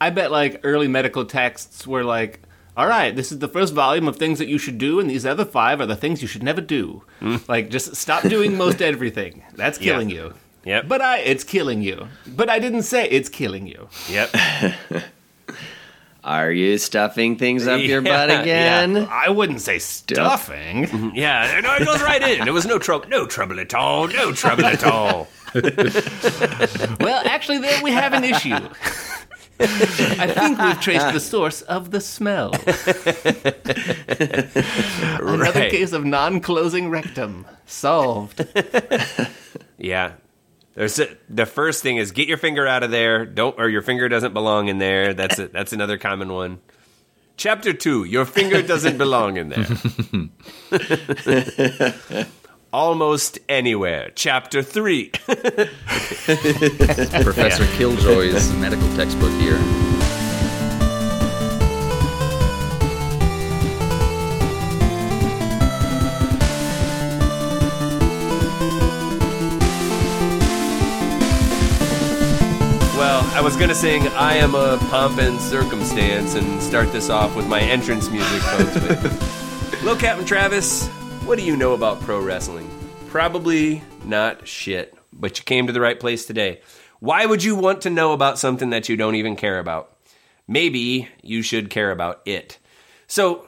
I bet like early medical texts were like, all right, this is the first volume of things that you should do, and these other five are the things you should never do. Mm. Like, just stop doing most everything. That's killing Yeah. you. Yep. But I, it's killing you. But I didn't say it's killing you. Yep. Are you stuffing things up your butt again? I wouldn't say stuffing. Mm-hmm. Yeah, no, it goes right in. There was no trouble, no trouble at all, no trouble at all. Well, actually, there we have an issue. I think we've traced the source of the smell. Another Right. case of non-closing rectum solved. Yeah. There's a, the first thing is get your finger out of there. Don't or your finger doesn't belong in there. That's a, that's another common one. Chapter two: Your finger doesn't belong in there. Almost anywhere. Chapter three. Professor Killjoy's medical textbook here. Well, I was gonna sing "I Am a Pomp and Circumstance" and start this off with my entrance music, folks. But Hello, Captain Travis. What do you know about pro wrestling? Probably not shit, but you came to the right place today. Why would you want to know about something that you don't even care about? Maybe you should care about it. So,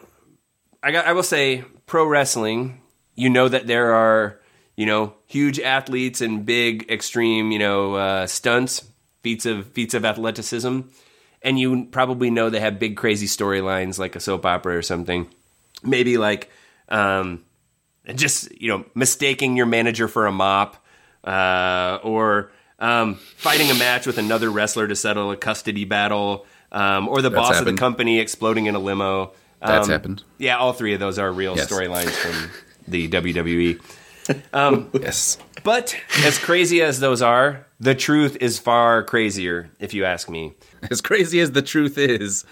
I got. I will say, pro wrestling. You know that there are, you know, huge athletes and big, extreme, you know, uh, stunts, feats of feats of athleticism, and you probably know they have big, crazy storylines like a soap opera or something. Maybe like, um, just you know, mistaking your manager for a mop, uh, or um, fighting a match with another wrestler to settle a custody battle, um, or the That's boss of the company exploding in a limo. That's Um, happened. Yeah, all three of those are real Yes. storylines from the. WWE. Yes. But as crazy as those are, the truth is far crazier, if you ask me. As crazy as the truth is,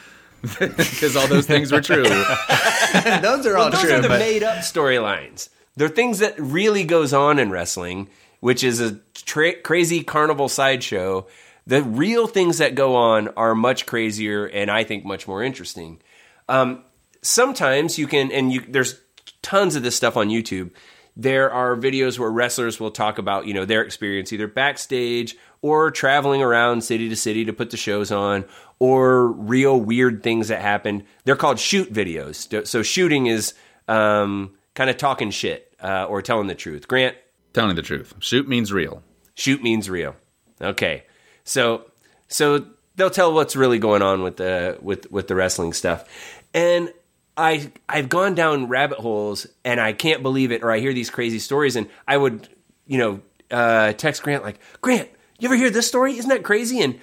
because all those things were true. Those are all Those true, Those are the but made up storylines. They're things that really goes on in wrestling, which is a tra- crazy carnival sideshow. The real things that go on are much crazier and I think much more interesting. Um, sometimes you can, and you, there's tons of this stuff on YouTube. There are videos where wrestlers will talk about, you know, their experience either backstage or traveling around city to city to put the shows on, or real weird things that happened. They're called shoot videos. So shooting is um, kind of talking shit uh, or telling the truth. Grant, Telling the truth. Shoot means real. shoot means real. Okay, so so they'll tell what's really going on with the with with the wrestling stuff, and I I've gone down rabbit holes and I can't believe it, or I hear these crazy stories, and I would you know uh, text Grant like Grant, you ever hear this story? Isn't that crazy? And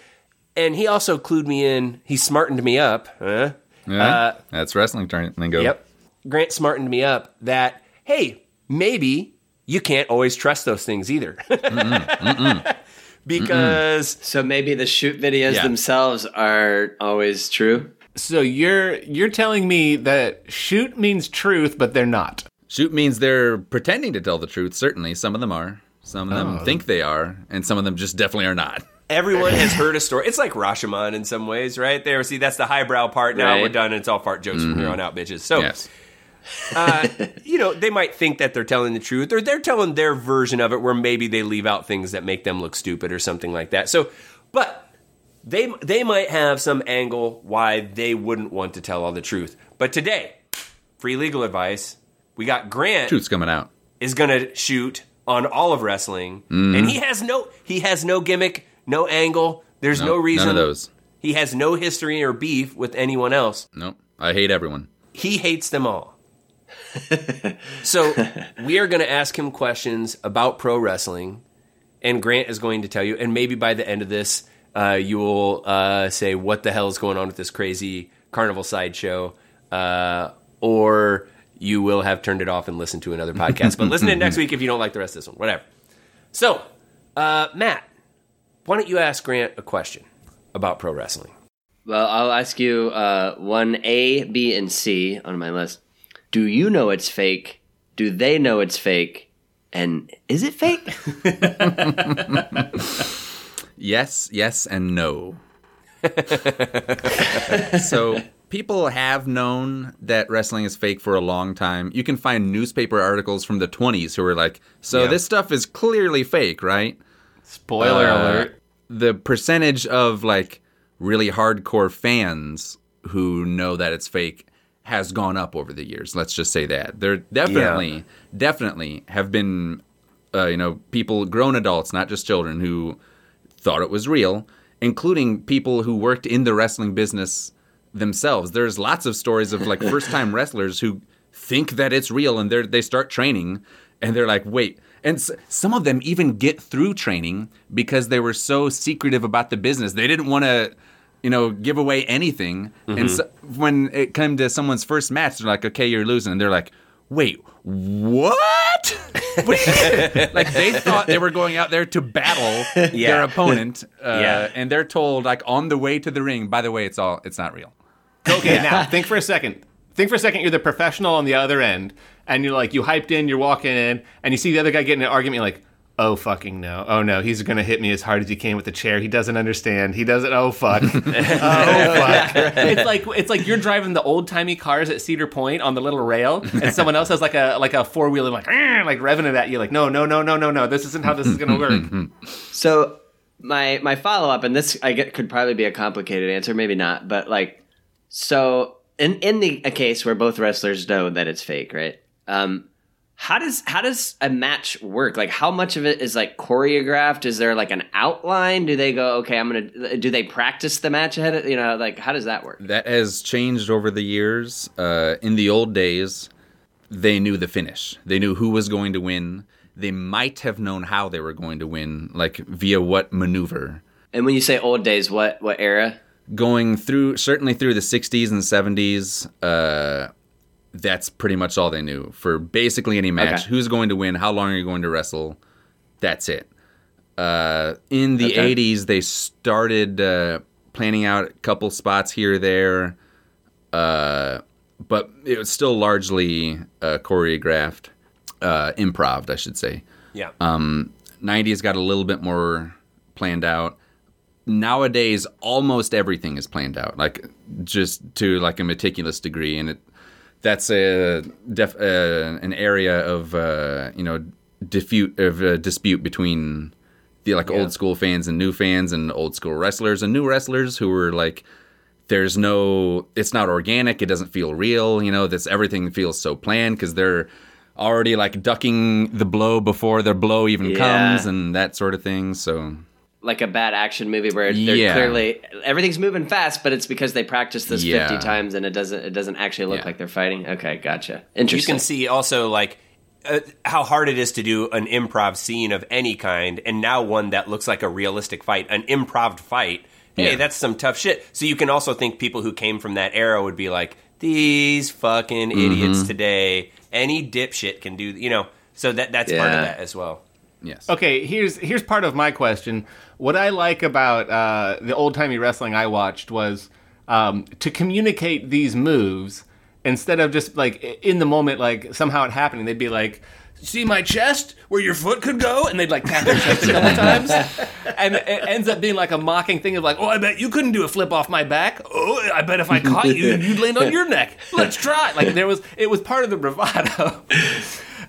and he also clued me in. He smartened me up. Huh? Yeah, Uh, that's wrestling term lingo. Yep. Grant smartened me up that, hey, maybe you can't always trust those things either. because so maybe the shoot videos Yeah. themselves are always true. So you're you're telling me that shoot means truth, but they're not. Shoot means they're pretending to tell the truth. Certainly, some of them are. Some of them think they are, and some of them just definitely are not. everyone has heard a story. It's like Rashomon in some ways, right? There, see, that's the highbrow part. Now Right. we're done. It's all fart jokes from here on out, bitches. So, Yes. uh, you know, they might think that they're telling the truth, or they're telling their version of it, where maybe they leave out things that make them look stupid or something like that. So, but they they might have some angle why they wouldn't want to tell all the truth. But today, free legal advice. We got Grant Truth's coming out. is going to shoot on all of wrestling, and he has no he has no gimmick, no angle. There's no, reason. None of those. He has no history or beef with anyone else. Nope. I hate everyone. He hates them all. so we are going to ask him questions about pro wrestling, and Grant is going to tell you. And maybe by the end of this, uh, you will uh, say, "What the hell is going on with this crazy carnival sideshow?" Uh, or you will have turned it off and listened to another podcast. But listen to it next week if you don't like the rest of this one. Whatever. So, uh, Matt, why don't you ask Grant a question about pro wrestling? Well, I'll ask you uh, one A, B, and C on my list. Do you know it's fake? Do they know it's fake? And is it fake? Yes, yes, and no. so people have known that wrestling is fake for a long time. You can find newspaper articles from the 20s who are like, so Yeah. this stuff is clearly fake, right? Spoiler Uh, alert. The percentage of like really hardcore fans who know that it's fake has gone up over the years. Let's just say that. There definitely, definitely have been, uh, you know, people, grown adults, not just children, who thought it was real, including people who worked in the wrestling business themselves. There's lots of stories of like first time wrestlers who think that it's real and they they start training and they're like, wait. And s- some of them even get through training because they were so secretive about the business. They didn't want to, you know, give away anything. And so, when it came to someone's first match, they're like, okay, you're losing. And they're like, wait, what? like they thought they were going out there to battle their opponent, uh, Yeah. and they're told like on the way to the ring. By the way, it's all it's not real. Okay, now think for a second. Think for a second. You're the professional on the other end, and you're like, you hyped in, you're walking in, and you see the other guy getting an argument. You're like, oh fucking no, oh no, he's gonna hit me as hard as he can with the chair. He doesn't understand. He doesn't. Oh fuck. oh fuck. It's like it's like you're driving the old timey cars at Cedar Point on the little rail, and someone else has like a like a four wheeler like "Arr," like revving it at you. Like no no no no no no. This isn't how this is gonna work. So my my follow up, and this I get could probably be a complicated answer, maybe not, but like, so in in the a case where both wrestlers know that it's fake, right? Um, how does how does a match work? Like, how much of it is like choreographed? Is there like an outline? Do they go, okay, I'm gonna? Do they practice the match ahead? Of, you know, like how does that work? That has changed over the years. Uh, in the old days, they knew the finish. They knew who was going to win. They might have known how they were going to win, like via what maneuver. And when you say old days, what what era? Going through, certainly through the 60s and 70s, uh, that's pretty much all they knew for basically any match. Okay. Who's going to win? How long are you going to wrestle? That's it. Uh, in the Okay. 80s, they started uh, planning out a couple spots here or there, uh, but it was still largely uh, choreographed, uh, improv, I should say. Yeah. 90s got a little bit more planned out. Nowadays, almost everything is planned out, like just to like a meticulous degree, and it that's a def, uh, an area of uh, you know dispute of uh, dispute between the like Yeah. old school fans and new fans, and old school wrestlers and new wrestlers who were like, there's no, it's not organic, it doesn't feel real, you know, this everything feels so planned because they're already like ducking the blow before their blow even Yeah. comes and that sort of thing. So Like a bad action movie where they're Yeah. clearly everything's moving fast, but it's because they practice this Yeah. fifty times and it doesn't it doesn't actually look Yeah. like they're fighting. Okay, gotcha. Interesting. you can see also like uh, how hard it is to do an improv scene of any kind, and now one that looks like a realistic fight, an improv fight. Hey, Yeah. that's some tough shit. So you can also think people who came from that era would be like, these fucking Mm-hmm. idiots today. Any dipshit can do, you know. So that that's part of that as well. yes, Okay, here's here's part of my question. What I like about uh, the old timey wrestling I watched was um, to communicate these moves instead of just like in the moment, like somehow it happening. They'd be like, "See my chest, where your foot could go," and they'd like tap their chest a couple times, and it ends up being like a mocking thing of like, "Oh, I bet you couldn't do a flip off my back. Oh, I bet if I caught you, you'd land on your neck. Let's try." Like there was, it was part of the bravado.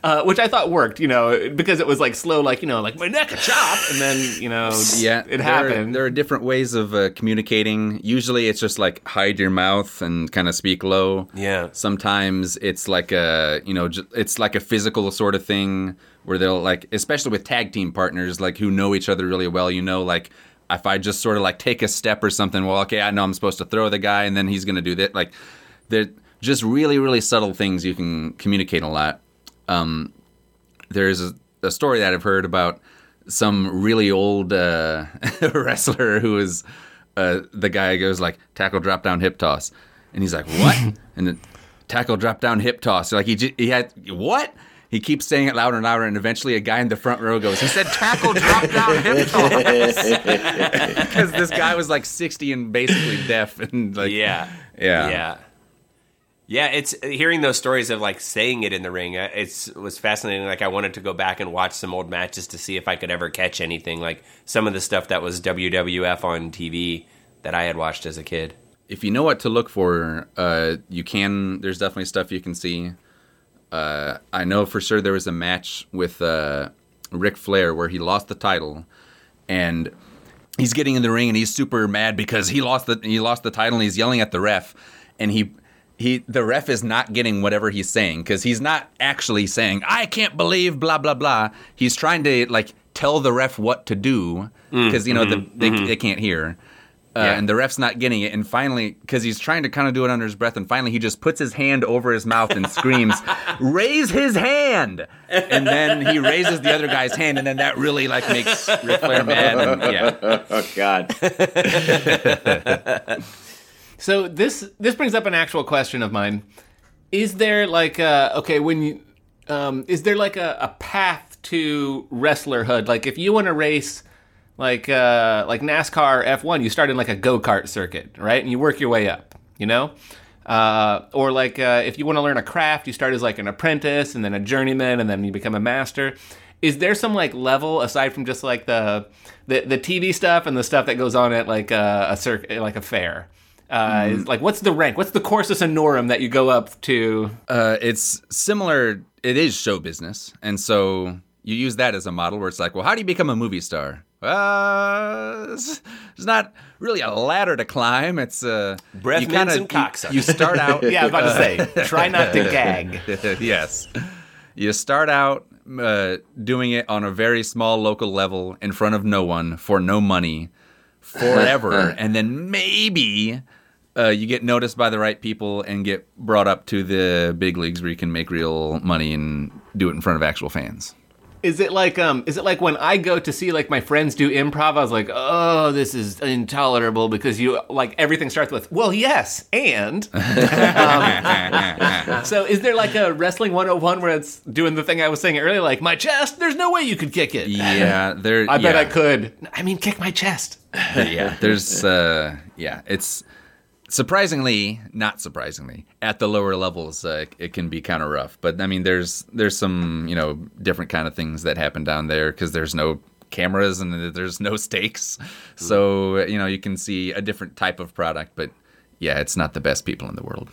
Uh, which I thought worked, you know, because it was like slow, like you know, like my neck a chop, and then you know, yeah, it there are- happened. There are different ways of uh, communicating. Usually, it's just like hide your mouth and kind of speak low. Yeah. Sometimes it's like a you know j- it's like a physical sort of thing where they'll like especially with tag team partners like who know each other really well. You know, like if I just sort of like take a step or something, well, okay, I know I'm supposed to throw the guy, and then he's gonna do that. Like they're just really really subtle things you can communicate a lot there's a, a story that I've heard about some really old uh, wrestler who is uh, the guy goes like tackle drop down hip toss, and he's like what? and then tackle drop down hip toss. Like he j- he had what? He keeps saying it louder and louder, and eventually a guy in the front row goes, "He said tackle drop down hip toss," because this guy was like sixty and basically deaf, and like Yeah. Yeah. Yeah. Yeah, it's hearing those stories of like saying it in the ring. uh, It's was fascinating. Like I wanted to go back and watch some old matches to see if I could ever catch anything like some of the stuff that was WWF on TV. that I had watched as a kid. if you know what to look for, uh, you can. There's definitely stuff you can see. Uh, I know for sure there was a match with uh, Ric Flair where he lost the title, and he's getting in the ring and he's super mad because he lost the he lost the title and he's yelling at the ref, and he. He, the ref is not getting whatever he's saying because he's not actually saying I can't believe blah blah blah. He's trying to like tell the ref what to do mm, because you know the, mm-hmm, they, mm-hmm. they can't hear uh, Yeah. and the ref's not getting it. And finally, because he's trying to kind of do it under his breath, and finally he just puts his hand over his mouth and screams, "Raise his hand!" And then he raises the other guy's hand, and then that really like makes Ric Flair mad. And, yeah, Oh God. So this this brings up an actual question of mine. Is there like a okay when you um, is there like a, a path to wrestlerhood? Like if you want to race like uh, like NASCAR F1, you start in like a go kart circuit, right? And you work your way up, you know. Uh, or like uh, if you want to learn a craft, you start as like an apprentice and then a journeyman and then you become a master. Is there some like level aside from just like the the, the TV stuff and the stuff that goes on at like a, a circuit, like a fair? Uh, is, like what's the rank? What's the Cursus Honorum that you go up to? uh, it's similar. It is show business, and so you use that as a model where it's like, well, how do you become a movie star? Uh, it's, it's not really a ladder to climb. It's uh, Breath you kinda- mints and you- You start out. Yeah, I was about to say, try not to gag. yes. You start out uh, doing it on a very small local level in front of no one for no money forever. and then maybe uh, you get noticed by the right people and get brought up to the big leagues where you can make real money and do it in front of actual fans. Is it like um? Is it like when I go to see like my friends do improv? I was like, oh, this is intolerable because you like everything starts with well, yes, and. Um, so is there like a wrestling 101 where it's doing the thing I was saying earlier, like my chest? There's no way you could kick it. yeah, there. I bet yeah. I could. I mean, kick my chest. yeah, there's uh yeah, it's surprisingly, not surprisingly, at the lower levels uh, it can be kind of rough. But I mean there's there's some, you know, different kind of things that happen down there cuz there's no cameras and there's no stakes. So, you know, you can see a different type of product, but yeah, it's not the best people in the world.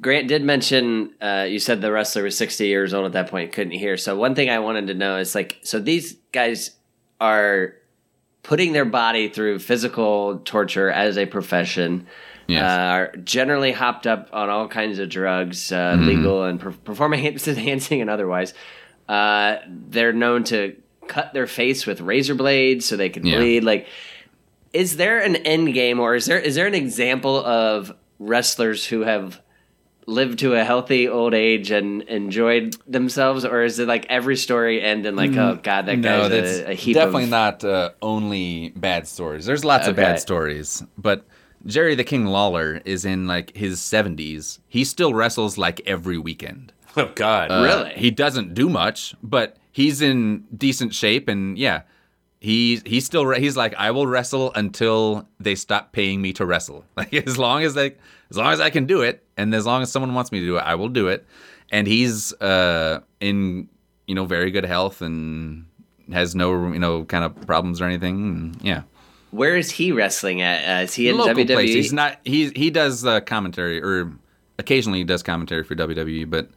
Grant did mention uh, you said the wrestler was 60 years old at that point, couldn't hear. So one thing I wanted to know is like, so these guys are putting their body through physical torture as a profession. Yes. Uh, are generally hopped up on all kinds of drugs, uh, legal and per- performance enhancing and otherwise. Uh, they're known to cut their face with razor blades so they can Yeah. bleed. Like, is there an end game, or is there is there an example of wrestlers who have lived to a healthy old age and enjoyed themselves, or is it like every story end in like, oh god, that no, guy's a, a heap definitely of not uh, only bad stories. There's lots of bad stories, but Jerry the King Lawler is in like his 70s. He still wrestles like every weekend. Oh God, Uh, Really? He doesn't do much, but he's in decent shape, and yeah, he he's still re- he's like I will wrestle until they stop paying me to wrestle. Like as long as they as long as I can do it, and as long as someone wants me to do it, I will do it. And he's uh, in you know very good health and has no you know kind of problems or anything. And, yeah. Where is he wrestling at? Uh, is he in Local WWE? place. He's not. He he does uh, commentary or occasionally he does commentary for WWE, but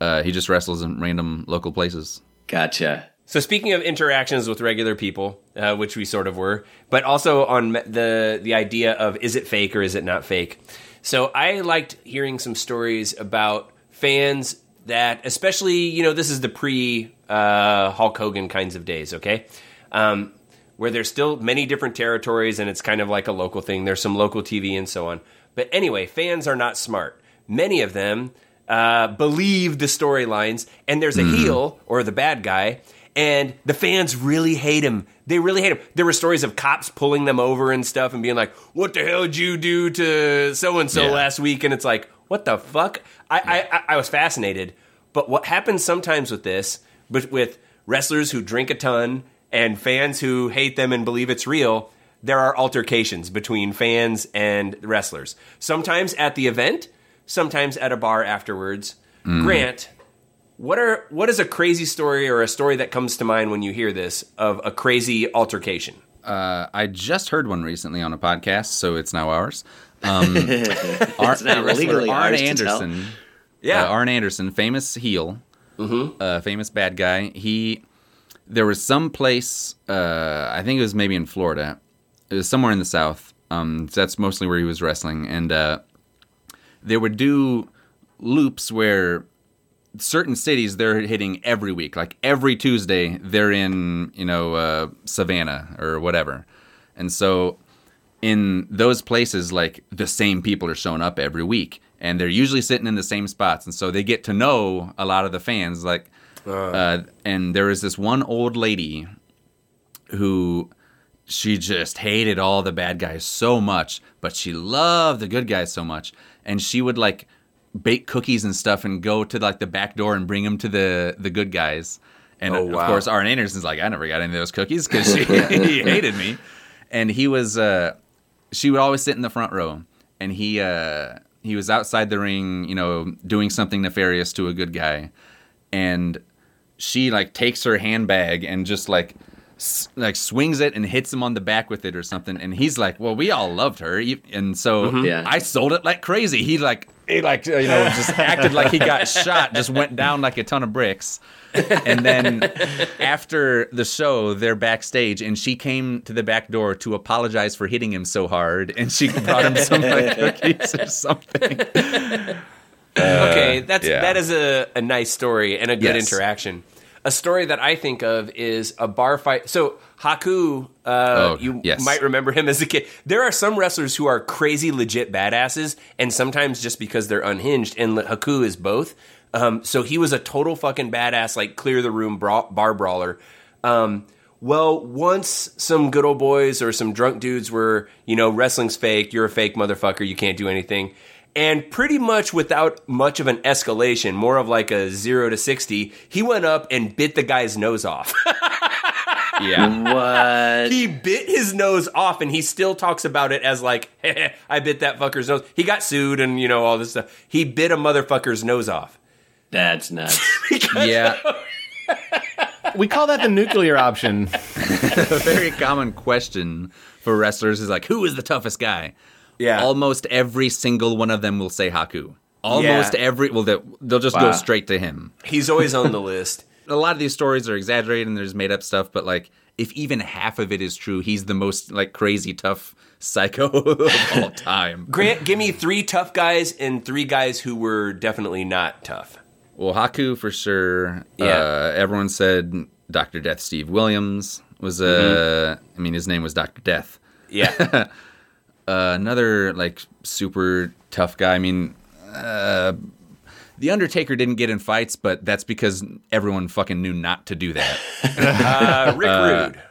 uh, he just wrestles in random local places. Gotcha. So speaking of interactions with regular people, uh, which we sort of were, but also on the the idea of is it fake or is it not fake. So I liked hearing some stories about fans that, especially you know, this is the pre uh, Hulk Hogan kinds of days, okay, um, where there's still many different territories and it's kind of like a local thing. There's some local TV and so on. But anyway, fans are not smart. Many of them uh, believe the storylines, and there's a heel or the bad guy, and the fans really hate him. They really hate him. There were stories of cops pulling them over and stuff and being like, "What the hell did you do to so and so last week?" And it's like, "What the fuck?" I, I, I, I was fascinated. But what happens sometimes with this, but with wrestlers who drink a ton and fans who hate them and believe it's real, there are altercations between fans and wrestlers. Sometimes at the event, sometimes at a bar afterwards. Grant, what are what is a crazy story or a story that comes to mind when you hear this of a crazy altercation? uh, I just heard one recently on a podcast, so it's now ours. Um, Ar- now wrestler legally Arn ours to tell. Anderson. Yeah. uh, Arn Anderson, famous heel, uh, famous bad guy. He there was some place, uh, I think it was maybe in Florida, it was somewhere in the South. Um, so that's mostly where he was wrestling, and uh, they would do loops where certain cities they're hitting every week. Like every Tuesday, they're in you know uh, Savannah or whatever, and so in those places, like the same people are showing up every week, and they're usually sitting in the same spots, and so they get to know a lot of the fans. Like, uh, and there was this one old lady who she just hated all the bad guys so much, but she loved the good guys so much, and she would like bake cookies and stuff and go to like the back door and bring them to the the good guys. And Oh, of course, Arn Anderson's like, I never got any of those cookies because he hated me, and he was. Uh, she would always sit in the front row, and he uh, he was outside the ring, you know, doing something nefarious to a good guy, and she like takes her handbag and just like s- like swings it and hits him on the back with it or something and he's like well we all loved her and so mm-hmm. Yeah. i sold it like crazy he like he like you know just acted like he got shot just went down like a ton of bricks and then after the show they're backstage and she came to the back door to apologize for hitting him so hard and she brought him some like cookies or something okay, that's uh, yeah. that is a, a nice story and a good Yes. interaction. A story that I think of is a bar fight. So Haku, uh, Oh, you yes. might remember him as a kid. There are some wrestlers who are crazy, legit badasses, and sometimes just because they're unhinged. And Haku is both. Um, so he was a total fucking badass, like clear the room bra- bar brawler. Um, well, once some good old boys or some drunk dudes were, you know, wrestling's fake, you're a fake motherfucker, you can't do anything. And pretty much without much of an escalation, more of like a zero to 60, he went up and bit the guy's nose off. yeah What? he bit his nose off and he still talks about it as like, I bit that fucker's nose. He got sued and, you know, all this stuff. He bit a motherfucker's nose off. That's nuts. yeah We call that the nuclear option. a very common question for wrestlers is like, who is the toughest guy? Yeah. Almost every single one of them will say Haku. Almost Yeah. every, well, they'll, they'll just Wow. go straight to him. He's always on the list. A lot of these stories are exaggerated and there's made up stuff, but like, if even half of it is true, he's the most like crazy tough psycho of all time. Grant, give me three tough guys and three guys who were definitely not tough. Well, Haku for sure. Yeah. Uh, everyone said Dr. Death Steve Williams was, uh, I mean, his name was Dr. Death. Yeah. Uh, another like super tough guy. I mean, uh, the Undertaker didn't get in fights, but that's because everyone fucking knew not to do that. Uh, Rick Rude.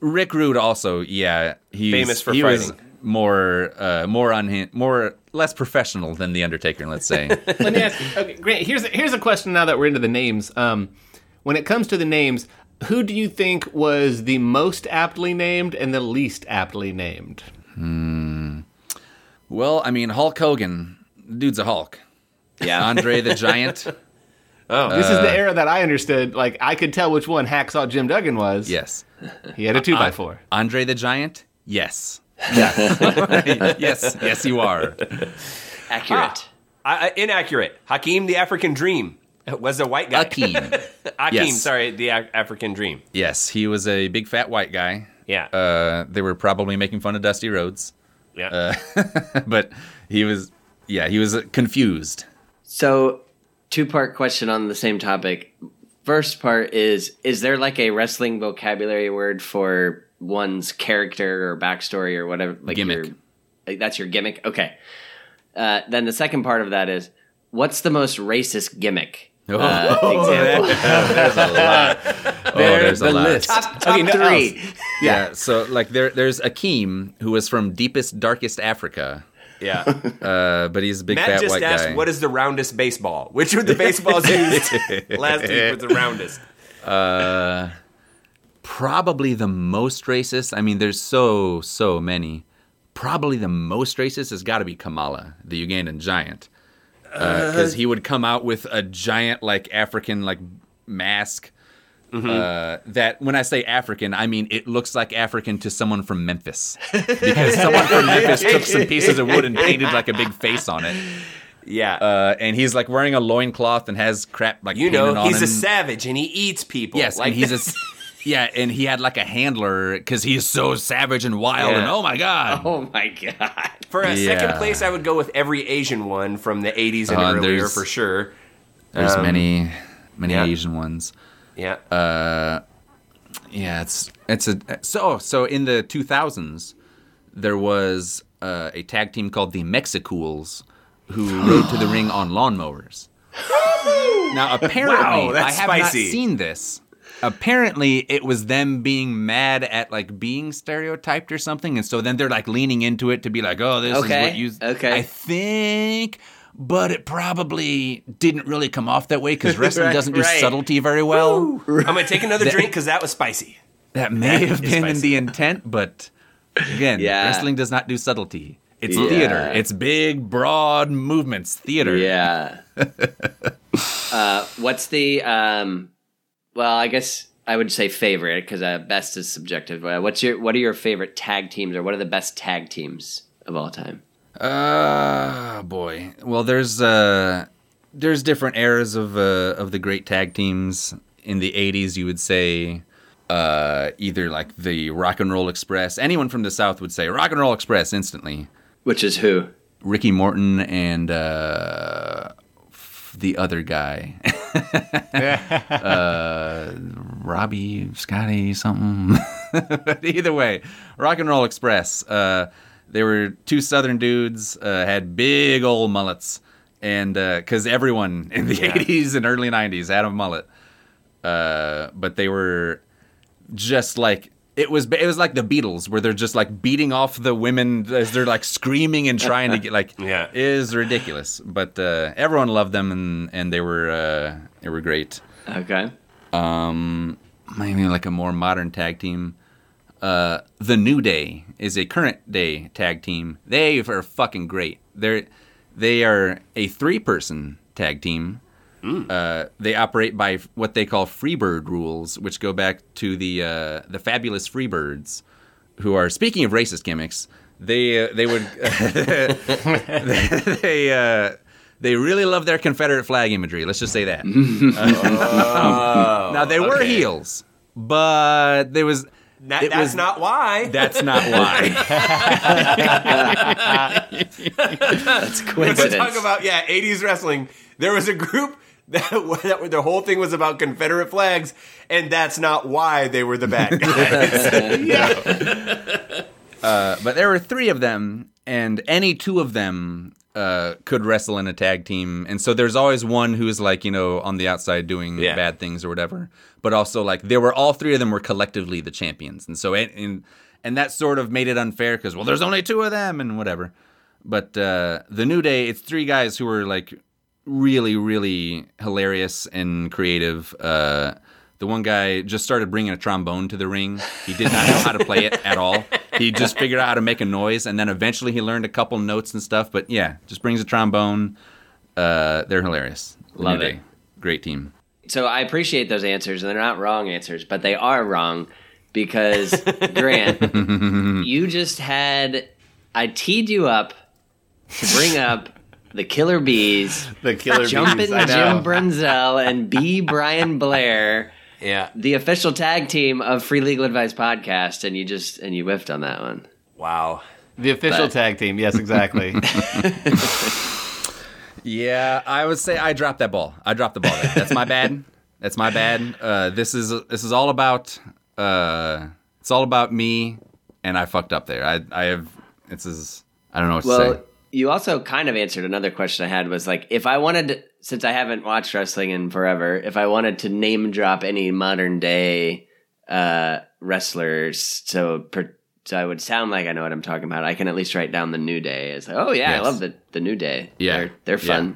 Rick Rude also, yeah, he's Famous for he was more uh, more unhin- more less professional than the Undertaker. Let's say. Let me ask. Okay, Grant. Here's a, here's a question. Now that we're into the names, um, when it comes to the names, who do you think was the most aptly named and the least aptly named? Well, I mean, Hulk Hogan, dude's a Hulk. Yeah. Andre the Giant, Oh, This is the uh, era that I understood. Like I could tell which one Hacksaw Jim Duggan was. yes. he had a two by uh, four. Andre the Giant, yes. yes, yes, Yes, you are. Accurate. Ah, I, I- inaccurate. Hakeem, the African Dream, was a white guy. Akeem. Hakeem, Yes. sorry, the A- African Dream. Yes, he was a big fat white guy. Yeah. Uh, they were probably making fun of Dusty Rhodes, yeah. but he was, yeah, he was uh, confused. So, two part question on the same topic. First part is Is there like a wrestling vocabulary word for one's character or backstory or whatever? Like Gimmick. Your, like that's your gimmick? Okay. Uh, then the second part of that is What's the most racist gimmick? Oh, Uh, example. there's a lot. Oh, there's a the lot. list. top top Okay, no, three. Yeah. so like there, there's Akeem who was from deepest, darkest Africa, yeah. uh, but he's a big Matt fat just white asked, guy. what is the roundest baseball? Which of the baseballs used last week was the roundest? probably the most racist. I mean, there's so so many. Probably the most racist has got to be Kamala, the Ugandan giant, because he would come out with a giant like African like mask, Uh, that when I say African, I mean it looks like African to someone from Memphis because someone from Memphis took some pieces of wood and painted like a big face on it. Yeah. Uh, and he's like wearing a loincloth and has crap like you know, he's a savage and he eats people. Yes, like he's a yeah, and he had like a handler because he's so savage and wild. Yeah. And oh my god, Oh my god. For a second place, I would go with every Asian one from the 80s and Uh, earlier there's- for sure. there's um, many many yeah. Asian ones. Yeah. Uh, yeah, it's it's a so so in the 2000s there was uh, a tag team called the Mexicools who rode to the ring on lawnmowers. now apparently Wow, I have spicy. not seen this. Apparently it was them being mad at like being stereotyped or something and so then they're like leaning into it to be like, "Oh, this Okay, is what you okay. I think but it probably didn't really come off that way because wrestling Right, doesn't do right. subtlety very well. I'm going to take another drink because that was spicy. That may have been spicy. the intent, but again, Yeah. wrestling does not do subtlety. It's Yeah. theater. It's big, broad movements. Theater. Yeah. uh, what's the um? Well, I guess I would say favorite because uh, best is subjective. Uh, what's your What are your favorite tag teams, or what are the best tag teams of all time? Uh boy. Well, there's uh there's different eras of uh of the great tag teams. In the 80s, you would say uh either like the Rock and Roll Express. Anyone from the South would say Rock and Roll Express instantly. Which is who? Ricky Morton and uh f- the other guy. uh, Robbie, Scotty, something. But either way, Rock and Roll Express. Uh, they were two Southern dudes, uh, had big old mullets, and because everyone in the '80s and early '90s had a mullet, uh, but they were just like it was. It was like the Beatles, where they're just like beating off the women as they're like screaming and trying to get like. Yeah. it is ridiculous. But uh, everyone loved them, and and they were uh, they were great. Okay. Um, maybe like a more modern tag team. Uh, the New Day is a current day tag team. They are fucking great. They're they are a three person tag team. Uh, they operate by what they call Freebird rules, which go back to the uh, the fabulous Freebirds, who are speaking of racist gimmicks. They uh, they would they uh, they really love their Confederate flag imagery. Let's just say that. now they were okay. heels, but there was That, that's was not why. that's not why. That's Let's coincidence. talk about yeah, 80s wrestling. There was a group that, that their whole thing was about Confederate flags, and that's not why they were the bad guys. Uh, but there were three of them, and any two of them uh, could wrestle in a tag team. And so there's always one who's like, you know, on the outside doing Yeah. bad things or whatever. But also like there were all three of them were collectively the champions, and so and and, and that sort of made it unfair because well, there's only two of them and whatever. But uh, the New Day, it's three guys who were like really, really hilarious and creative. Uh, the one guy just started bringing a trombone to the ring. He did not know how to play it at all. He just figured out how to make a noise, and then eventually he learned a couple notes and stuff. But yeah, just brings a trombone. Uh, they're hilarious. Love it. Day. Great team. So I appreciate those answers, and they're not wrong answers, but they are wrong because Grant, you just had I teed you up to bring up the Killer Bees, The Killer Jumpin' Bees. I know. Jim Brunzell, and B. Brian Blair, yeah. the official tag team of Free Legal Advice podcast, and you just and you whiffed on that one. Wow. The official But- tag team. Yes, exactly. Yeah, I would say I dropped that ball. I dropped the ball. There. That's my bad. That's my bad. Uh, this is this is all about uh, it's all about me, and I fucked up there. I I have this is I don't know what to Well, say. You also kind of answered another question I had was like if I wanted to, since I haven't watched wrestling in forever, if I wanted to name drop any modern day uh, wrestlers, so per, so I would sound like I know what I'm talking about. I can at least write down the New Day. It's like, oh yeah, Yes. I love the the New Day. Yeah. they're, they're Yeah.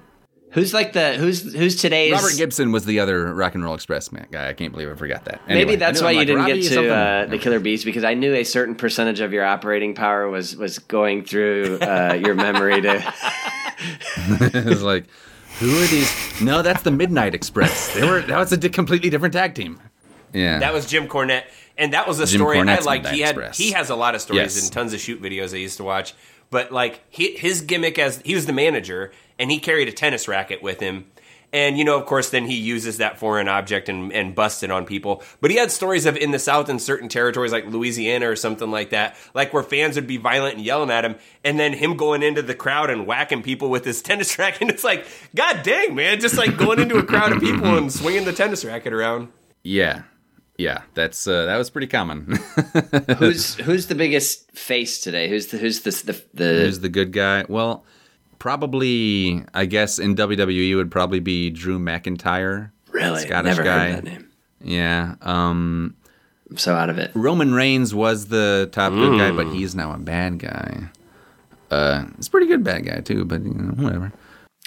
Fun. Who's like the who's who's today's Robert Gibson was the other Rock and Roll Express man guy. I can't believe I forgot that. Maybe that's why I'm you like, didn't Robbie get to uh, the Killer Bees because I knew a certain percentage of your operating power was was going through uh, your memory to. it was like, who are these? No, that's the Midnight Express. They were that was a di- completely different tag team. Yeah. That was Jim Cornette, and that was a Jim story I Cornette's liked. Midnight He had Express. he has a lot of stories Yes. and tons of shoot videos I used to watch. But like he, his gimmick as he was the manager, and he carried a tennis racket with him. And you know, of course, then he uses that foreign object and, and busts it on people. But he had stories of in the South in certain territories like Louisiana or something like that, like where fans would be violent and yelling at him, and then him going into the crowd and whacking people with his tennis racket. And it's like, God dang, man, just like going into a crowd of people and swinging the tennis racket around. Yeah. Yeah. That's uh, that was pretty common. who's who's the biggest face today? Who's the who's the the, the Who's the good guy? Well, probably I guess in WWE would probably be Drew McIntyre. really Scottish never guy. heard that name. Yeah. Um I'm so out of it. Roman Reigns was the top good guy, but he's now a bad guy. Uh, he's a pretty good bad guy too, but you know, whatever.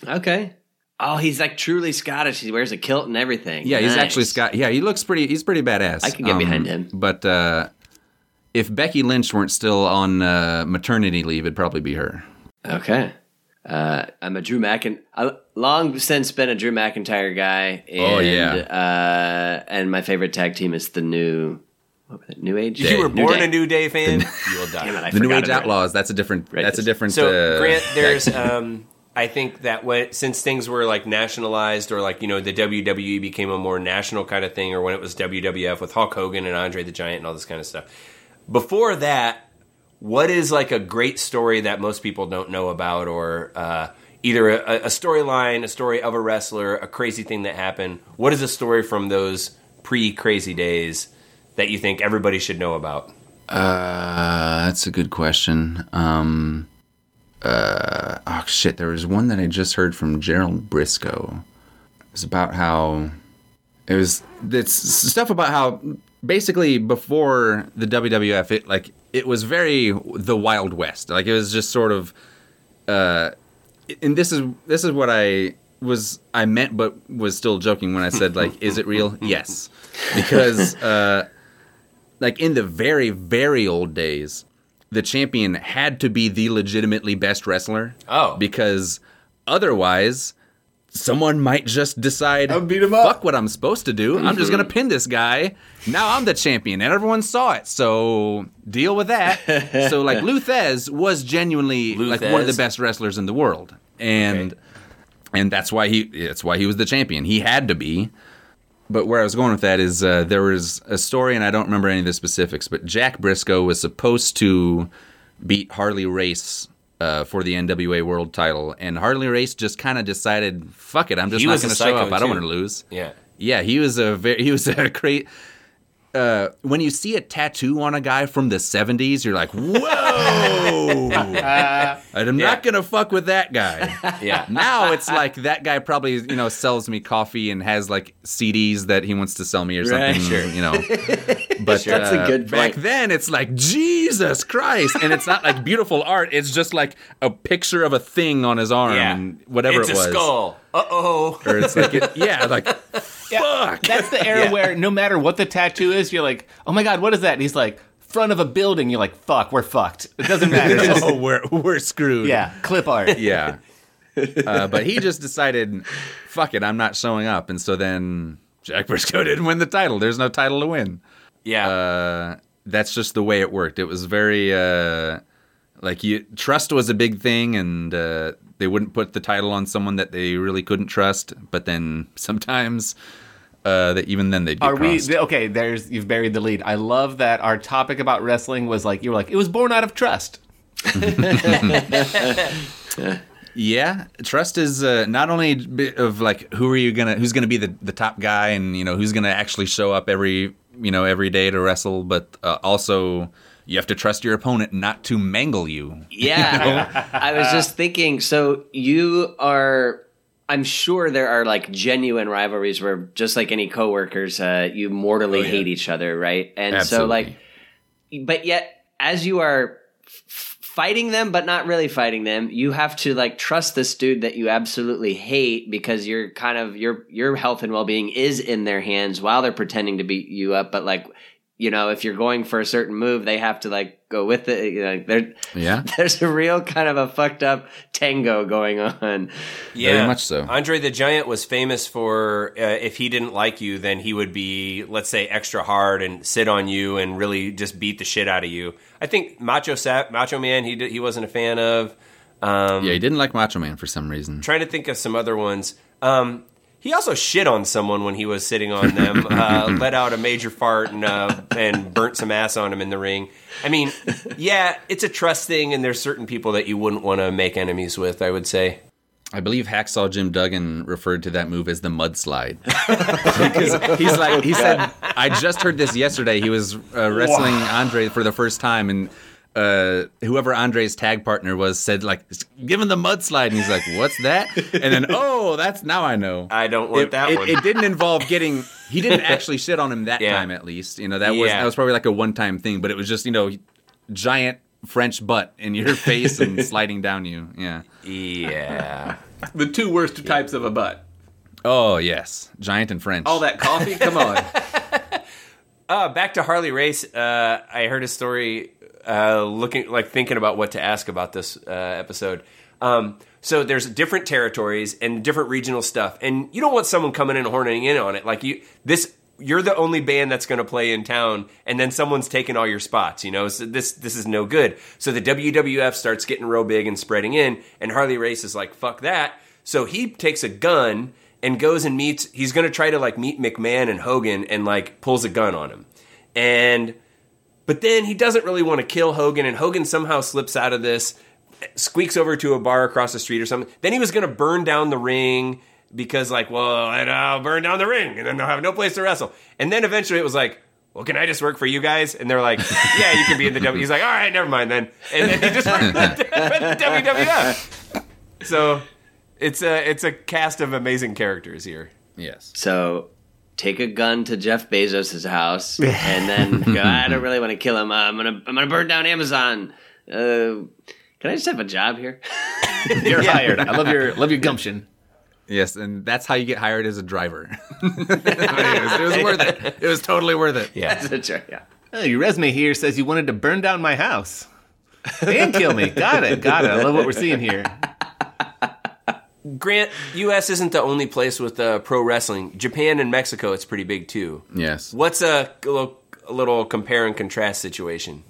Okay. Oh, he's like truly Scottish. He wears a kilt and everything. Yeah, he's actually Scott. Yeah, he looks pretty. He's pretty badass. I can get behind him. But uh, if Becky Lynch weren't still on uh, maternity leave, it'd probably be her. Okay. Uh, I'm a Drew McIn. I long since been a Drew McIntyre guy. And, Oh, yeah. Uh, and my favorite tag team is the new, what? New Age. If you were born Day. a New Day fan, you will die. Damn it, The New Age. Outlaws. That's a different. Right. That's a different. So uh, Grant, there's um, I think that when since things were like nationalized or like you know the WWE became a more national kind of thing, or when it was WWF with Hulk Hogan and Andre the Giant and all this kind of stuff. Before that, what is like a great story that most people don't know about, or uh, either a, a storyline, a story of a wrestler, a crazy thing that happened? What is a story from those pre-crazy days that you think everybody should know about? Uh, that's a good question. Um, uh, oh shit, there was one that I just heard from Gerald Brisco. It was about how it was. It's stuff about how basically before the WWF, it like it was very the Wild West. Like it was just sort of. Uh, and this is this is what I was I meant, but was still joking when I said like, is it real? yes, because. Uh, like in the very very old days the champion had to be the legitimately best wrestler Oh. because otherwise someone might just decide I'll beat him up. fuck what i'm supposed to do. I'm just gonna pin this guy. Now i'm the champion and everyone saw it so deal with that. So like Lou Thesz was genuinely like one of the best wrestlers in the world. And and that's why he that's why he was the champion. He had to be. But where I was going with that is uh, there was a story, and I don't remember any of the specifics, but Jack Brisco was supposed to beat Harley Race uh, for the NWA World Title, and Harley Race just kind of decided, "Fuck it, I'm just He not going to show up. I don't want to lose." Yeah. Yeah, he was a very he was a great. Uh, when you see a tattoo on a guy from the '70s, you're like, "Whoa!" and I'm Yeah. not gonna fuck with that guy. Yeah. Now it's like that guy probably you know sells me coffee and has like CDs that he wants to sell me or something. Right. Sure. You know, but That's a uh, good back then it's like Jesus Christ, and it's not like beautiful art. It's just like a picture of a thing on his arm Yeah. and whatever it's it was. a skull. Uh oh. Or it's like it, yeah, like fuck. That's the era where no matter what the tattoo is, you're like, oh my god, what is that? And he's like, front of a building. You're like, fuck, we're fucked. It doesn't matter. It's just- oh, we're we're screwed. yeah, clip art. yeah. Uh, but he just decided, fuck it, I'm not showing up, and so then Jack Brisco didn't win the title. There's no title to win. Yeah. Uh, that's just the way it worked. It was very uh, like you trust was a big thing, and uh, they wouldn't put the title on someone that they really couldn't trust. But then sometimes, uh, that even then they'd get Are we okay? There's you've buried the lead. I love that our topic about wrestling was like you were like it was born out of trust. Yeah, trust is uh, not only of like who are you gonna who's gonna be the, the top guy and you know who's gonna actually show up every you know every day to wrestle, but uh, also you have to trust your opponent not to mangle you. Yeah. I was just thinking, so you are I'm sure there are like genuine rivalries where just like any coworkers, uh, you mortally yeah. hate each other, right? And so like but yet as you are f- fighting them but not really fighting them you have to like trust this dude that you absolutely hate because you're kind of your your health and well-being is in their hands while they're pretending to beat you up but like you know, if you're going for a certain move, they have to like go with it. You know, there, Yeah. there's a real kind of a fucked up tango going on. Yeah, Very much so. Andre the Giant was famous for uh, if he didn't like you, then he would be, let's say, extra hard and sit on you and really just beat the shit out of you. I think Macho Sa- Macho Man, he did, he wasn't a fan of. Um, Yeah, he didn't like Macho Man for some reason. trying to think of some other ones. Um, he also shit on someone when he was sitting on them, uh, let out a major fart and uh, and burnt some ass on him in the ring. I mean, yeah, it's a trust thing, and there's certain people that you wouldn't want to make enemies with. I would say. I believe Hacksaw Jim Duggan referred to that move as the mudslide. because he's like, he said, I just heard this yesterday. He was uh, wrestling Andre for the first time, and uh, whoever Andre's tag partner was said, like, give him the mudslide. And he's like, what's that? And then, oh, that's now I know. I don't want it, that it, one. it didn't involve getting. He didn't actually shit on him that Yeah. time, at least. You know that was Yeah. that was probably like a one time thing, but it was just you know, giant French butt in your face and sliding down you. Yeah. Yeah. The two worst types of a butt. Oh yes, giant and French. All that coffee, come on. Uh, back to Harley Race. Uh, I heard a story. Uh, looking like thinking about what to ask about this uh, episode. Um, so there's different territories and different regional stuff, and you don't want someone coming in and horning in on it. Like you, this, you're the only band that's going to play in town, and then someone's taking all your spots. You know, so this this is no good. So the WWF starts getting real big and spreading in, and Harley Race is like, "Fuck that." So he takes a gun and goes and meets. He's going to try to like meet McMahon and Hogan, and like pulls a gun on him, and but then he doesn't really want to kill Hogan, and Hogan somehow slips out of this, squeaks over to a bar across the street or something. Then he was going to burn down the ring because, like, well, and I'll burn down the ring, and then they'll have no place to wrestle. And then eventually it was like, well, can I just work for you guys? And they're like, yeah, you can be in the W. He's like, all right, never mind then. And then he just worked for the WWF. So it's a it's a cast of amazing characters here. yes. So take a gun to Jeff Bezos' house and then go, I don't really want to kill him. Uh, I'm gonna I'm gonna burn down Amazon. Uh, can I just have a job here? You're hired. I love your love your gumption. Yes, and that's how you get hired as a driver. it, was, it was worth it. It was totally worth it. Yeah. That's right, yeah. Oh, your resume here says you wanted to burn down my house and kill me. Got it. Got it. I love what we're seeing here. Grant, U.S. isn't the only place with uh, pro wrestling. Japan and Mexico, it's pretty big too. Yes. What's a, little, a little compare and contrast situation?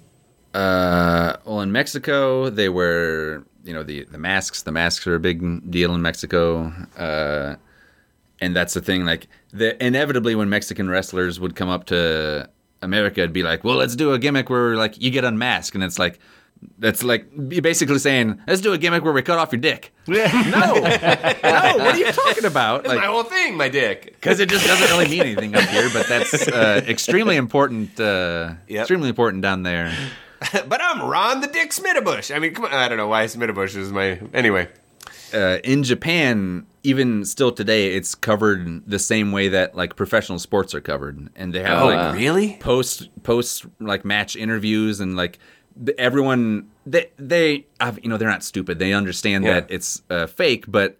Uh, well, in Mexico, they wear you know the the masks. The masks are a big deal in Mexico. Uh, and that's the thing. Like, the inevitably when Mexican wrestlers would come up to America, it'd be like, well, let's do a gimmick where like you get unmasked, and it's like. That's like you're basically saying, let's do a gimmick where we cut off your dick. no, no, what are you talking about? my Like, whole thing, my dick. because it just doesn't really mean anything up here, but that's uh, extremely important. Uh, Yep. Extremely important down there. but I'm Ron the Dick Smitterbush. I mean, come on. I don't know why Smitterbush is my. Anyway. uh, in Japan, even still today, it's covered the same way that like professional sports are covered, and they have Oh, like really? post post like match interviews and like th- everyone they they have- you know they're not stupid. They understand Yeah. that it's uh, fake, but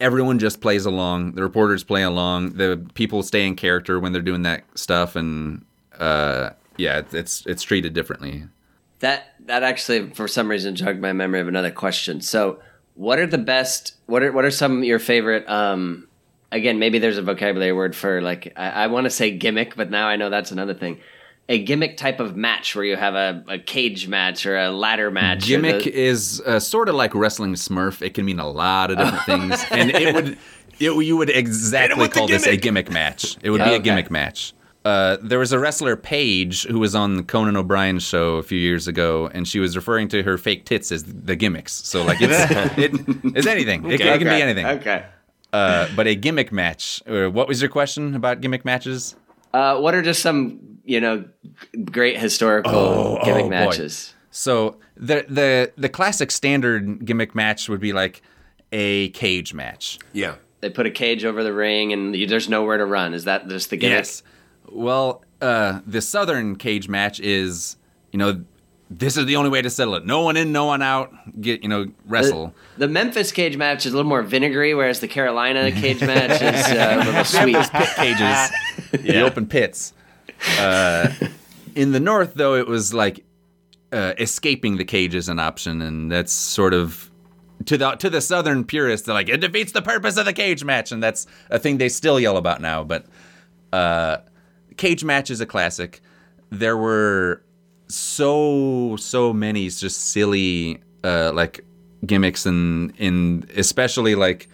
everyone just plays along. The reporters play along. The people stay in character when they're doing that stuff, and uh, yeah, it's- it's it's treated differently. That that actually, for some reason, jogged my memory of another question. So, what are the best? What are what are some of your favorite? Um, again, maybe there's a vocabulary word for like I, I want to say gimmick, but now I know that's another thing. A gimmick type of match where you have a, a cage match or a ladder match. Gimmick the- is uh, sort of like wrestling Smurf. It can mean a lot of different things, and it would it, you would exactly call this a gimmick. gimmick match. It would Yeah, be a gimmick match. Uh, there was a wrestler Paige who was on the Conan O'Brien show a few years ago, and she was referring to her fake tits as the gimmicks. So like it's it, it's anything. It, can- it can be anything. Okay. Uh, but a gimmick match. Uh, what was your question about gimmick matches? Uh, what are just some you know great historical gimmick oh, boy. matches? So the the the classic standard gimmick match would be like a cage match. Yeah. They put a cage over the ring, and you, there's nowhere to run. Is that just the gimmick? Yes. Well, uh, the Southern cage match is, you know, this is the only way to settle it. No one in, no one out. Get you know, wrestle. The Memphis cage match is a little more vinegary, whereas the Carolina cage match is uh, a little sweet. Pit cages, the open pits. Uh, in the North, though, it was like uh, escaping the cage is an option, and that's sort of to the to the Southern purists. They're like it defeats the purpose of the cage match, and that's a thing they still yell about now. But uh, cage match is a classic. There were so so many just silly uh, like gimmicks and in especially like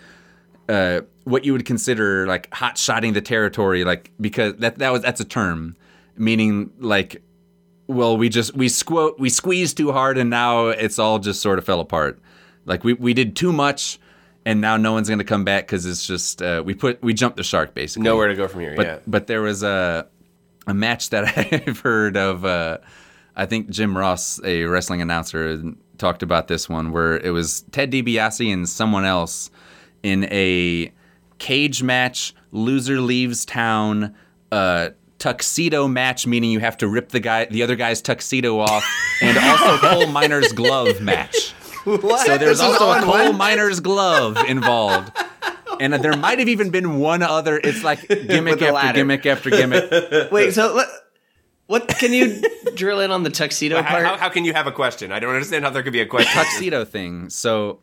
uh, what you would consider like hot shotting the territory, like because that that was that's a term meaning like well we just we squo- we squeezed too hard and now it's all just sort of fell apart. Like we we did too much and now no one's gonna come back because it's just uh, we put we jumped the shark basically. Nowhere to go from here. But yeah. but there was a a match that I've heard of. Uh, I think Jim Ross, a wrestling announcer, talked about this one where it was Ted DiBiase and someone else in a cage match. Loser leaves town. Uh, tuxedo match, meaning you have to rip the guy, the other guy's tuxedo off, and also coal miner's glove match. So there's also a coal miner's glove involved. And there might have even been one other. It's like gimmick after ladder. gimmick after gimmick. Wait, so let, what can you drill in on the tuxedo How, part? how, how can you have a question? I don't understand how there could be a question. tuxedo thing. So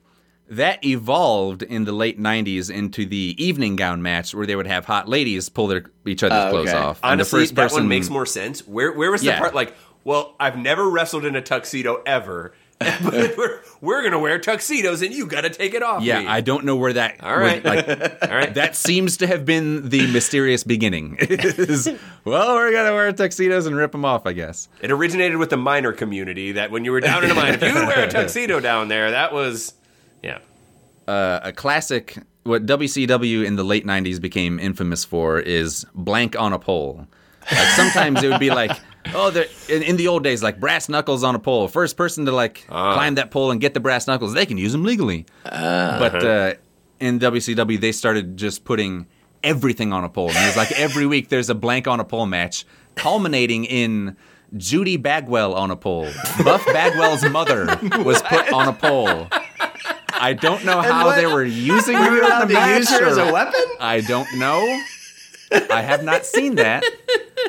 that evolved in the late '90s into the evening gown match, where they would have hot ladies pull their each other's Oh, clothes okay. off. And Honestly, the first that one makes more sense. Where where was the Yeah. part like? Well, I've never wrestled in a tuxedo ever, but we're we're gonna wear tuxedos, and you got to take it off. Yeah, me. I don't know where that. All right. where, like All right. that seems to have been the mysterious beginning. Is, well, we're gonna wear tuxedos and rip them off, I guess. It originated with the miner community. That when you were down in a mine, if you would wear a tuxedo down there, that was. Uh, a classic what WCW in the late 90s became infamous for is blank on a pole. Like sometimes it would be like, oh, in, in the old days, like brass knuckles on a pole. First person to like ah. climb that pole and get the brass knuckles, they can use them legally. Ah. But uh-huh. uh, in WCW, they started just putting everything on a pole. And it was like every week there's a blank on a pole match, culminating in Judy Bagwell on a pole. Buff Bagwell's mother was put on a pole. I don't know how what- they were using Were her you in the match. use her as a weapon? I don't know. I have not seen that,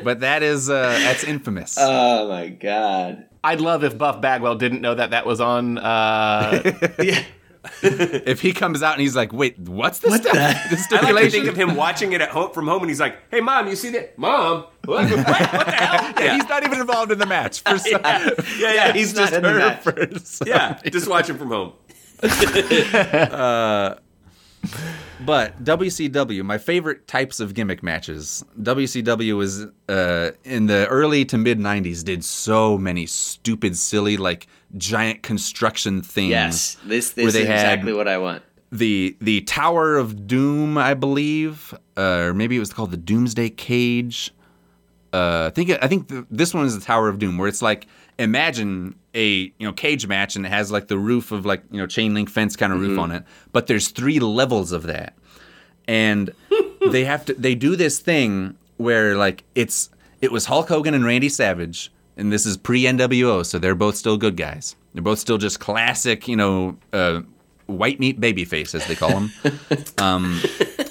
but that is uh, that's infamous. Oh my god! I'd love if Buff Bagwell didn't know that that was on. Uh, Yeah, if he comes out and he's like, "Wait, what's the, stu- the I like to think of him watching it at home from home, and he's like, "Hey, mom, you see that? Mom, what, what, what the hell? Yeah, he's not even involved in the match. For some, yeah, yeah, he's not in the her match. for some yeah, just watching from home." But WCW, my favorite types of gimmick matches. WCW was uh, in the early to mid '90s did so many stupid, silly, like giant construction things. yes, this this is exactly what I want. the the Tower of Doom, I believe, uh, or maybe it was called the Doomsday Cage. Uh, I think I think the, this one is the Tower of Doom, where it's like imagine a you know cage match and it has like the roof of like you know chain link fence kind of roof on it, but there's three levels of that, and they have to they do this thing where like it's it was Hulk Hogan and Randy Savage, and this is pre NWO, so they're both still good guys. They're both still just classic, you know, uh, white meat babyface as they call them. um,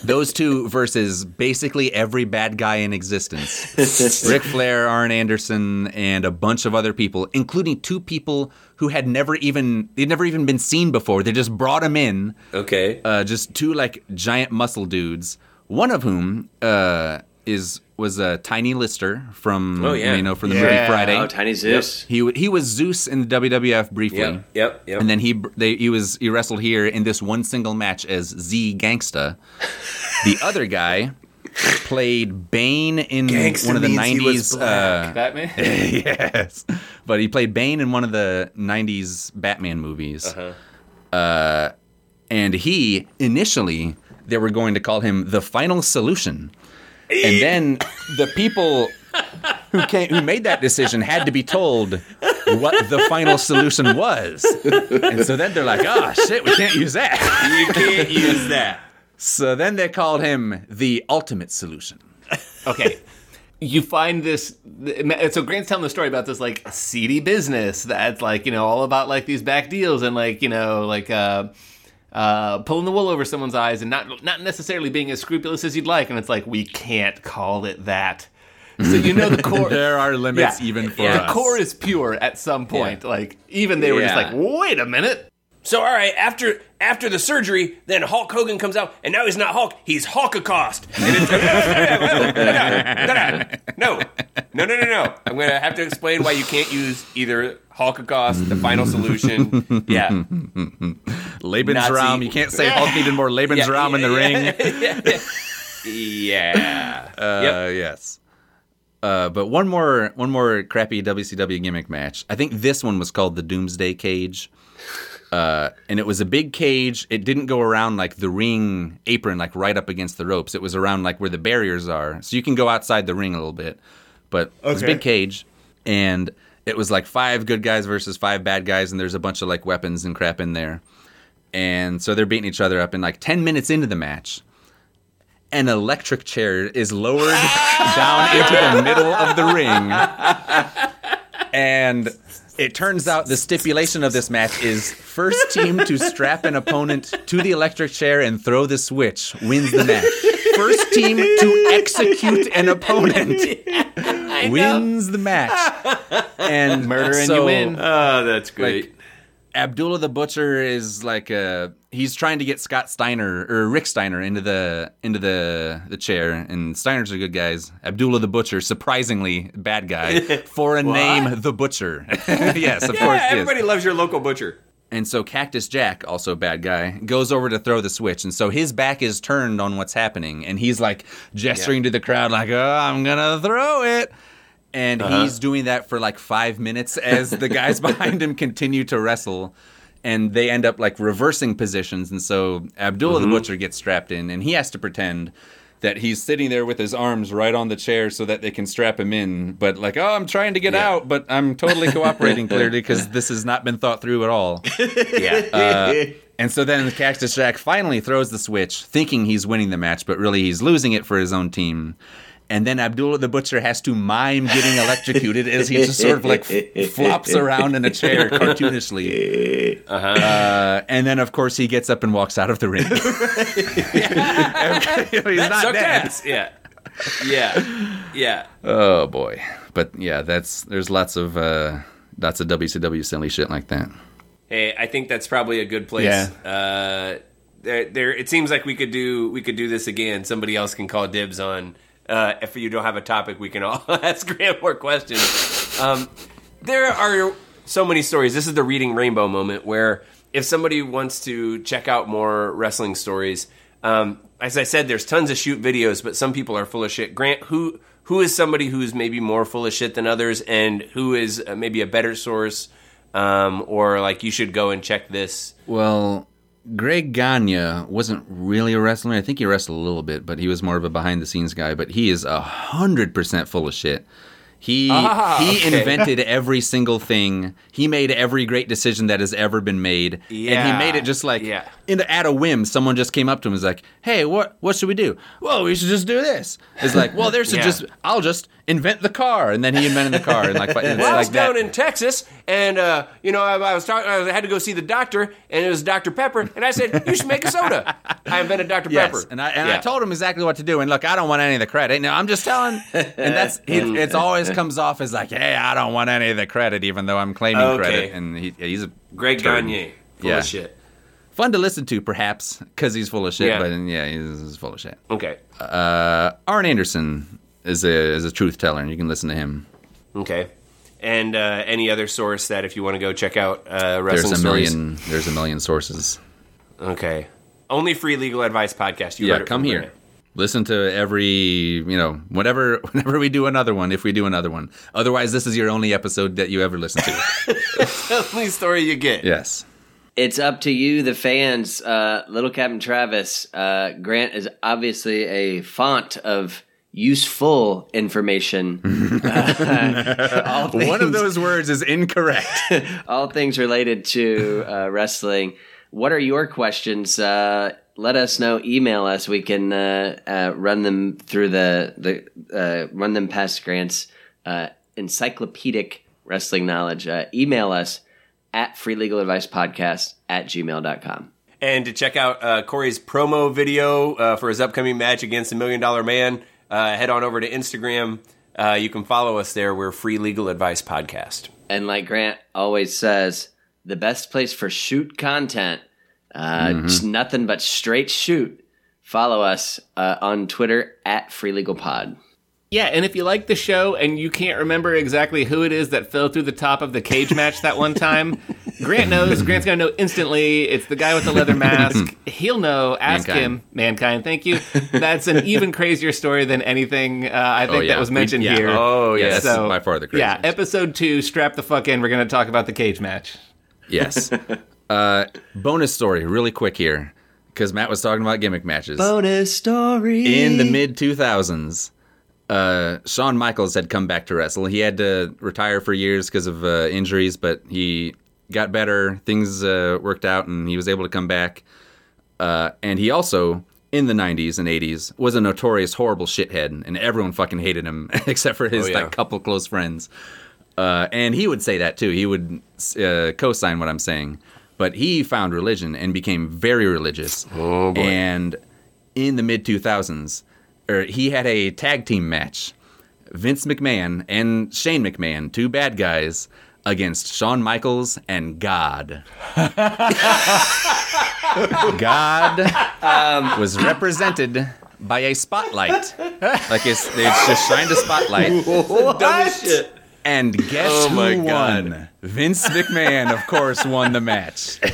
those two versus basically every bad guy in existence. Ric Flair, Arn Anderson, and a bunch of other people, including two people who had never even they'd never even been seen before. They just brought them in Okay. uh, just two like giant muscle dudes. One of whom uh, is was a uh, Tiny Lister from Oh, yeah. you know from the Yeah. movie Friday. Oh, Tiny Zeus. He he was Zeus in the WWF briefly, yep. Yep. Yep. and then he they, he was he wrestled here in this one single match as Z Gangsta. the other guy played Bane in Gangsta one of the means he was '90s. Uh, Batman. yes, but he played Bane in one of the '90s Batman movies. uh and he initially they were going to call him the final solution, and then the people who came who made that decision had to be told what the final solution was, and so then they're like, "Oh shit, we can't use that." you can't use that. So then they called him the ultimate solution. okay. You find this. So Grant's telling the story about this like seedy business that's like you know all about like these back deals and like you know like uh, uh, pulling the wool over someone's eyes and not not necessarily being as scrupulous as you'd like. And it's like we can't call it that. So you know the core. There are limits Yeah. even for the us. core is pure at some point. Like even they were just like, wait a minute. So all right, after after the surgery, then Hulk Hogan comes out, and now he's not Hulk, he's Hulkacost. And it's, no, no, no, no, no. I'm gonna have to explain why you can't use either Hulkacost, the final solution. Yeah, Lebensraum. Nazi- You can't say Hulk needed more Lebensraum in the ring. yeah. Uh, Yep. Yes. Uh, but one more, one more crappy WCW gimmick match. I think this one was called the Doomsday Cage, uh, and it was a big cage. It didn't go around like the ring apron, like right up against the ropes. It was around like where the barriers are, so you can go outside the ring a little bit. But it was a big cage, and it was like five good guys versus five bad guys, and there's a bunch of like weapons and crap in there. And so they're beating each other up, and like ten minutes into the match, an electric chair is lowered down into the middle of the ring. And it turns out the stipulation of this match is first team to strap an opponent to the electric chair and throw the switch wins the match. First team to execute an opponent wins the match. And Murder and so- you win. Oh, that's great. like Abdullah the Butcher is like a he's trying to get Scott Steiner or Rick Steiner into the into the the chair, and Steiner's are good guys. Abdullah the Butcher, surprisingly bad guy for a name, the Butcher. yes, of yeah, course. is. everybody loves your local butcher. And so Cactus Jack, also a bad guy, goes over to throw the switch, and so his back is turned on what's happening, and he's like gesturing to the crowd, like, "Oh, I'm gonna throw it." And he's doing that for like five minutes as the guys behind him continue to wrestle, and they end up like reversing positions, and so Abdullah the Butcher gets strapped in, and he has to pretend that he's sitting there with his arms right on the chair so that they can strap him in. But like, oh, I'm trying to get Yeah. out, but I'm totally cooperating clearly because this has not been thought through at all. Yeah. Uh, and so then Cactus Jack finally throws the switch, thinking he's winning the match, but really he's losing it for his own team. And then Abdullah the Butcher has to mime getting electrocuted as he just sort of like flops around in a chair cartoonishly. Uh, and then, of course, he gets up and walks out of the ring. he's not dead. Yeah. Yeah. Yeah. Oh boy! But yeah, that's there's lots of uh, lots of WCW silly shit like that. Hey, I think that's probably a good place. Yeah. Uh, there, there. It seems like we could do we could do this again. Somebody else can call dibs on. Uh, if you don't have a topic, we can all ask Grant more questions. Um, there are so many stories. This is the reading rainbow moment where if somebody wants to check out more wrestling stories, um, as I said, there's tons of shoot videos, but some people are full of shit. Grant, who who is somebody who's maybe more full of shit than others, and who is uh, maybe a better source, um, or like you should go and check this. Well, Greg Gagne wasn't really a wrestler. I think he wrestled a little bit, but he was more of a behind the scenes guy. But he is a hundred percent full of shit. He Ah, he okay. invented every single thing. He made every great decision that has ever been made, and he made it just like yeah. in, at a whim. Someone just came up to him and was like, "Hey, what what should we do? Well, we should just do this." It's like, well, there's Yeah. just I'll just invent the car, and then he invented the car, and like, Well, I was like that. down in Texas, and uh, you know, I, I was talking. I had to go see the doctor, and it was Dr Pepper, and I said, "You should make a soda." I invented Dr Yes, Pepper, and I and I told him exactly what to do. And look, I don't want any of the credit. No, I'm just telling. And that's it, it's always comes off as like, hey, I don't want any of the credit, even though I'm claiming Okay. credit. And he, he's a Greg turd. Gagne, full Yeah. of shit. fun to listen to, perhaps, because he's full of shit. Yeah. But yeah, he's, full of shit. Okay, Uh, Arn Anderson is a is a truth teller, and you can listen to him. okay. And uh, any other source that if you want to go check out uh, There's a stories. million. There's a million sources. Okay, only free legal advice podcast. You yeah, come here. Listen to every, you know, whenever whenever we do another one, if we do another one. Otherwise, this is your only episode that you ever listen to. Only story you get. yes. It's up to you, the fans. Uh, Little Captain Travis, uh, Grant is obviously a font of useful information. Uh, all One of those words is incorrect. all things related to uh, wrestling. What are your questions? Uh, let us know. Email us. We can uh, uh, run them through the the uh, run them past Grant's uh, encyclopedic wrestling knowledge. Uh, email us at free legal advice podcast at gmail.com. And to check out uh, Corey's promo video uh, for his upcoming match against the Million Dollar Man, uh, head on over to Instagram Uh, you can follow us there. We're Free Legal Advice Podcast. And like Grant always says, the best place for shoot content, uh, just nothing but straight shoot. Follow us uh, on Twitter at Free Legal Pod. Yeah, and if you like the show and you can't remember exactly who it is that fell through the top of the cage match that one time, Grant knows. Grant's gonna know instantly. It's the guy with the leather mask. He'll know. Ask Mankind. him. Mankind. Thank you. That's an even crazier story than anything uh, I think yeah. that was We- mentioned yeah. here. Oh, Yeah, that's by far the craziest. Yeah, episode two. Strap the fuck in. We're gonna talk about the cage match. Yes. Uh, bonus story, really quick here, because Matt was talking about gimmick matches. Bonus story. In the mid 2000s, uh, Shawn Michaels had come back to wrestle. He had to retire for years because of uh, injuries, but he got better. Things uh, worked out, and he was able to come back. Uh, and he also, in the 90s and 80s, was a notorious horrible shithead, and everyone fucking hated him except for his Oh, yeah. like couple close friends. Uh, and he would say that too. He would uh, co-sign what I'm saying. But he found religion and became very religious. Oh, boy. And in the mid 2000s, er, he had a tag team match. Vince McMahon and Shane McMahon, two bad guys, against Shawn Michaels and God. God was represented by a spotlight. Like it's, they just shined a spotlight. what? And guess Oh who my won? God. Vince McMahon, of course, won the match.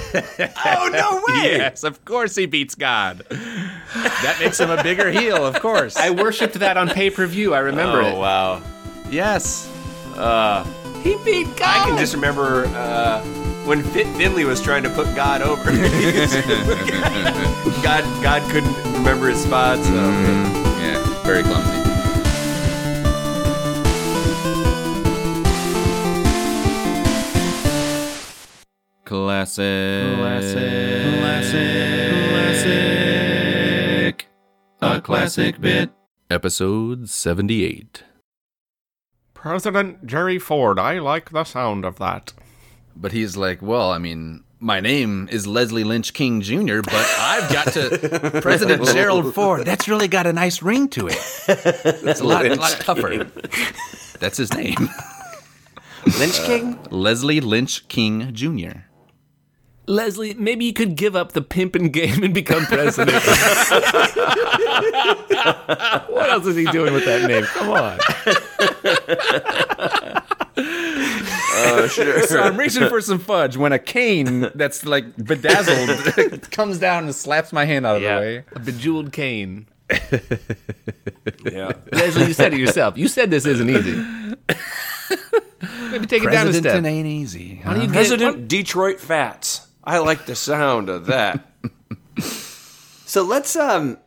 Oh, no way. Yes, of course he beats God. That makes him a bigger heel, of course. I worshipped that on pay per view. I remember Oh, it. wow. yes. Uh, He beat God. I can just remember uh, when Fit Finlay was trying to put God over. God, God couldn't remember his spots. So. Yeah, very clumsy. Classic. Classic. Classic. A classic bit. Episode 78. President Jerry Ford. I like the sound of that. But he's like, well, I mean, my name is Leslie Lynch King Jr., but I've got to President Gerald Ford. That's really got a nice ring to it. It's a lot, a lot tougher. That's his name. Lynch King? Uh, Leslie Lynch King Jr. Leslie, maybe you could give up the pimping game and become president. what else is he doing with that name? Come on. Oh, sure. So I'm reaching for some fudge when a cane that's like bedazzled comes down and slaps my hand out of the way. A bejeweled cane. yeah. Leslie, you said it yourself. You said this isn't easy. Maybe take it down a step. President ain't easy. Why don't you get- President Detroit Fats. I like the sound of that. So let's um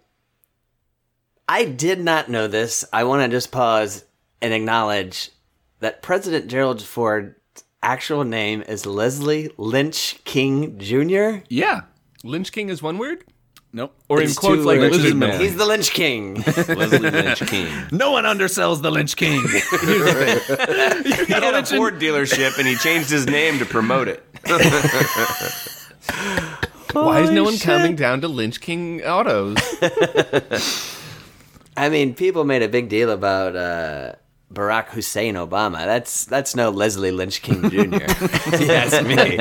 I did not know this. I want to just pause and acknowledge that President Gerald Ford's actual name is Leslie Lynch King Jr. Yeah. Lynch King is one word? Nope. Or in quotes like Lynches Lizard in Man. He's the Lynch King. Leslie Lynch King. No one undersells the Lynch King. He had a Ford dealership and he changed his name to promote it. Why is no one shit. coming down to Lynch King Autos? I mean, people made a big deal about uh, Barack Hussein Obama. That's that's no Leslie Lynch King Jr. That's me.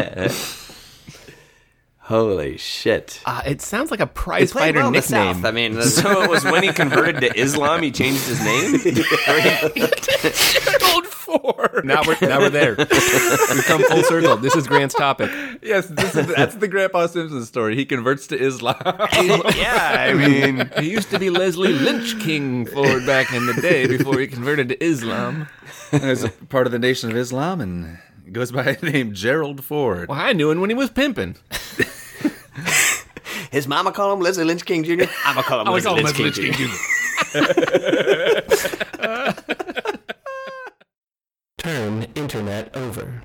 Holy shit! Uh, it sounds like a He prize played fighter well nickname. I mean, So it was when he converted to Islam, he changed his name? Gerald Ford. now we're now we're there. We've come full circle. This is Grant's topic. Yes, this is, that's the Grandpa Simpson story. He converts to Islam. yeah, I mean, He used to be Leslie Lynch King Ford back in the day before he converted to Islam. As part of the Nation of Islam and goes by the name Gerald Ford. Well, I knew him when he was pimping. his mama called him Leslie Lynch King Jr. I'm gonna call him Leslie Lynch King Jr. Turn internet over.